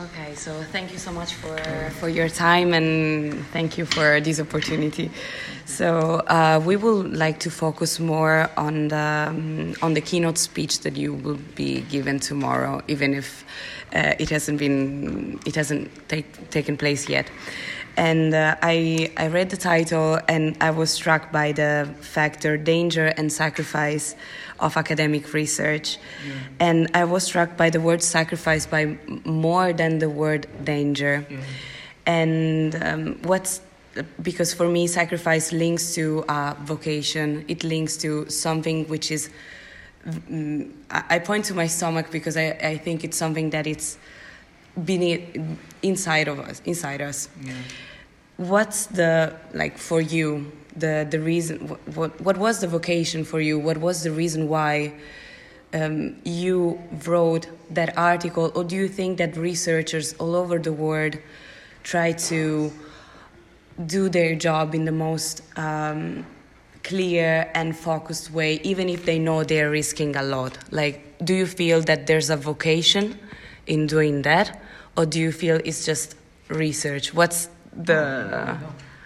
Okay, so thank you so much for, for your time and thank you for this opportunity. So uh, we would like to focus more on the um, on the keynote speech that you will be given tomorrow, even if uh, it hasn't been it hasn't take, taken place yet. And uh, I I read the title and I was struck by the factor danger and sacrifice of academic research. Yeah. And I was struck by the word sacrifice by more than the word danger. Yeah. And um, what's because for me, sacrifice links to uh, vocation, it links to something which is. Mm, I point to my stomach because I, I think it's something that it's beneath inside of us inside us yeah. what's the like for you the the reason what what was the vocation for you what was the reason why um, you wrote that article or do you think that researchers all over the world try to do their job in the most um, clear and focused way even if they know they're risking a lot? Like do you feel that there's a vocation in doing that or do you feel it's just research? What's the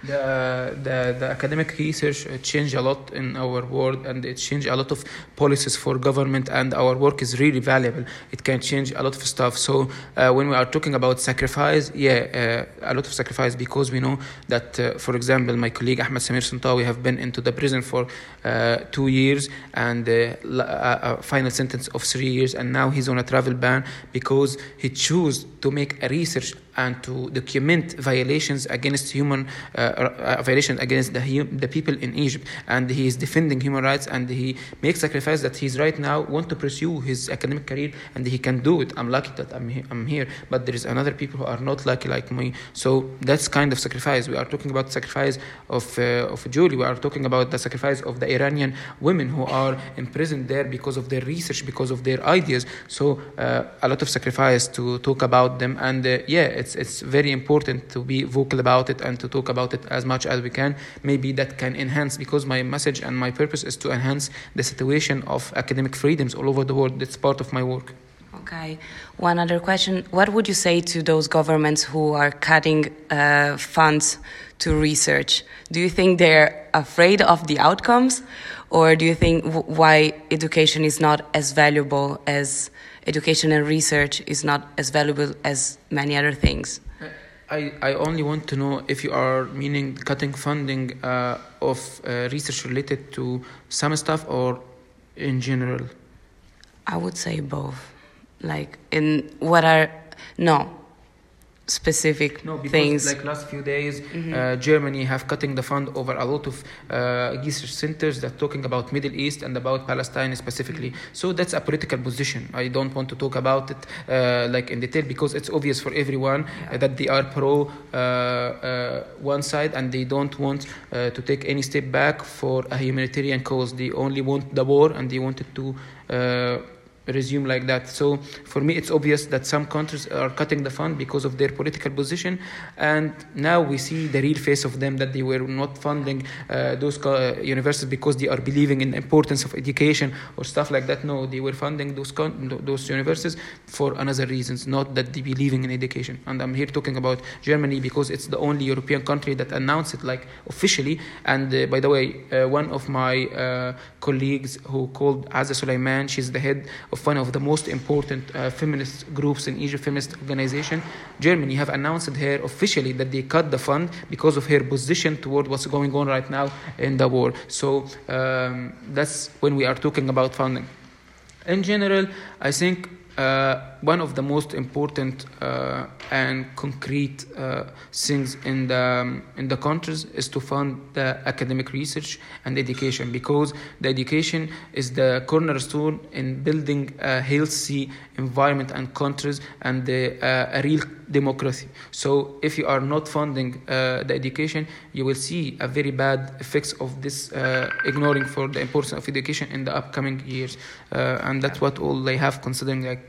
the, the, the academic research changed a lot in our world and it changed a lot of policies for government and our work is really valuable. It can change a lot of stuff. So uh, when we are talking about sacrifice yeah uh, a lot of sacrifice because we know that uh, for example my colleague Ahmed Samir Santawi have been into the prison for uh, two years and uh, a final sentence of three years and now he's on a travel ban because he chose to make a research and to document violations against human uh, uh, violations against the the people in Egypt. And he is defending human rights and he makes sacrifice that he's right now want to pursue his academic career and he can do it. I'm lucky that I'm, he- I'm here. But there is another people who are not lucky like me. So that's kind of sacrifice. We are talking about sacrifice of uh, of Giulio. We are talking about the sacrifice of the Iranian women who are imprisoned there because of their research because of their ideas. So uh, a lot of sacrifice to talk about them. And uh, yeah it's it's very important to be vocal about it and to talk about it as much as we can. Maybe that can enhance because my message and my purpose is to enhance the situation of academic freedoms all over the world. That's part of my work. Okay. One other question. What would you say to those governments who are cutting uh, funds to research? Do you think they're afraid of the outcomes? Or do you think why education is not as valuable as education and research is not as valuable as many other things. I, I only want to know if you are meaning cutting funding uh, of uh, research related to some stuff or in general. I would say both. Like in what are no specific no, because things. Like last few days, mm-hmm. uh, Germany have cutting the fund over a lot of uh, research centers that talking about Middle East and about Palestine specifically. Mm-hmm. So that's a political position. I don't want to talk about it uh, like in detail because it's obvious for everyone yeah. that they are pro uh, uh, one side and they don't want uh, to take any step back for a humanitarian cause. They only want the war and they wanted to resume like that. So for me, it's obvious that some countries are cutting the fund because of their political position, and now we see the real face of them that they were not funding uh, those uh, universities because they are believing in importance of education or stuff like that. No, they were funding those those universities for another reasons, not that they believing in education. And I'm here talking about Germany because it's the only European country that announced it like officially. And uh, by the way, uh, one of my uh, colleagues who called Azza Sulaiman, she's the head one of the most important uh, feminist groups in Egypt, feminist organization, Germany have announced here officially that they cut the fund because of her position toward what's going on right now in the war. So um, that's when we are talking about funding. In general, I think one of the most important uh, and concrete uh, things in the um, in the countries is to fund the academic research and education because the education is the cornerstone in building a healthy environment and countries and the, uh, a real democracy. So if you are not funding uh, the education, you will see a very bad effects of this uh, ignoring for the importance of education in the upcoming years, and that's what all they have considering like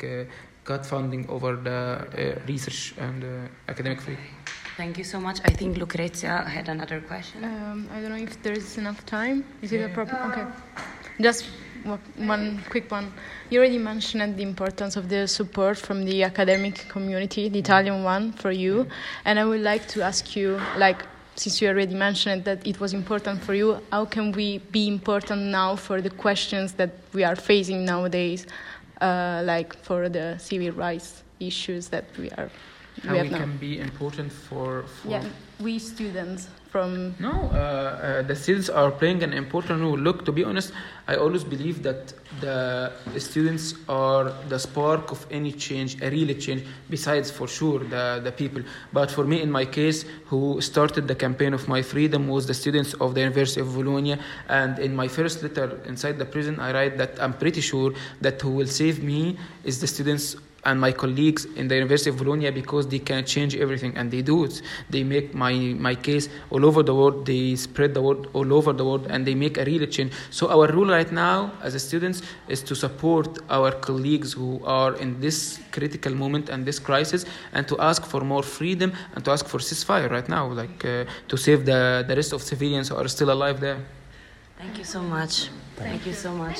cut funding over the uh, research and uh, academic field. Thank you so much. I think Lucrezia had another question. Um, I don't know if there is enough time. Is yeah. it a problem? Okay. Just one quick one. You already mentioned the importance of the support from the academic community, the Italian one, for you. And I would like to ask you, like, since you already mentioned that it was important for you, how can we be important now for the questions that we are facing nowadays, uh, like for the civil rights issues that we are how we, we can be important for, for yeah we students from no uh, uh, the students are playing an important role. Look to be honest i always believe that the students are the spark of any change a real change besides for sure the, the people. But for me in my case who started the campaign of my freedom was the students of the university of bologna. And in my first letter inside the prison i write that i'm pretty sure that who will save me is the students and my colleagues in the University of Bologna because they can change everything and they do it. They make my, my case all over the world, they spread the word all over the world and they make a real change. So our rule right now as students is to support our colleagues who are in this critical moment and this crisis and to ask for more freedom and to ask for ceasefire right now, like uh, to save the, the rest of civilians who are still alive there. Thank you so much. Thank, Thank you so much.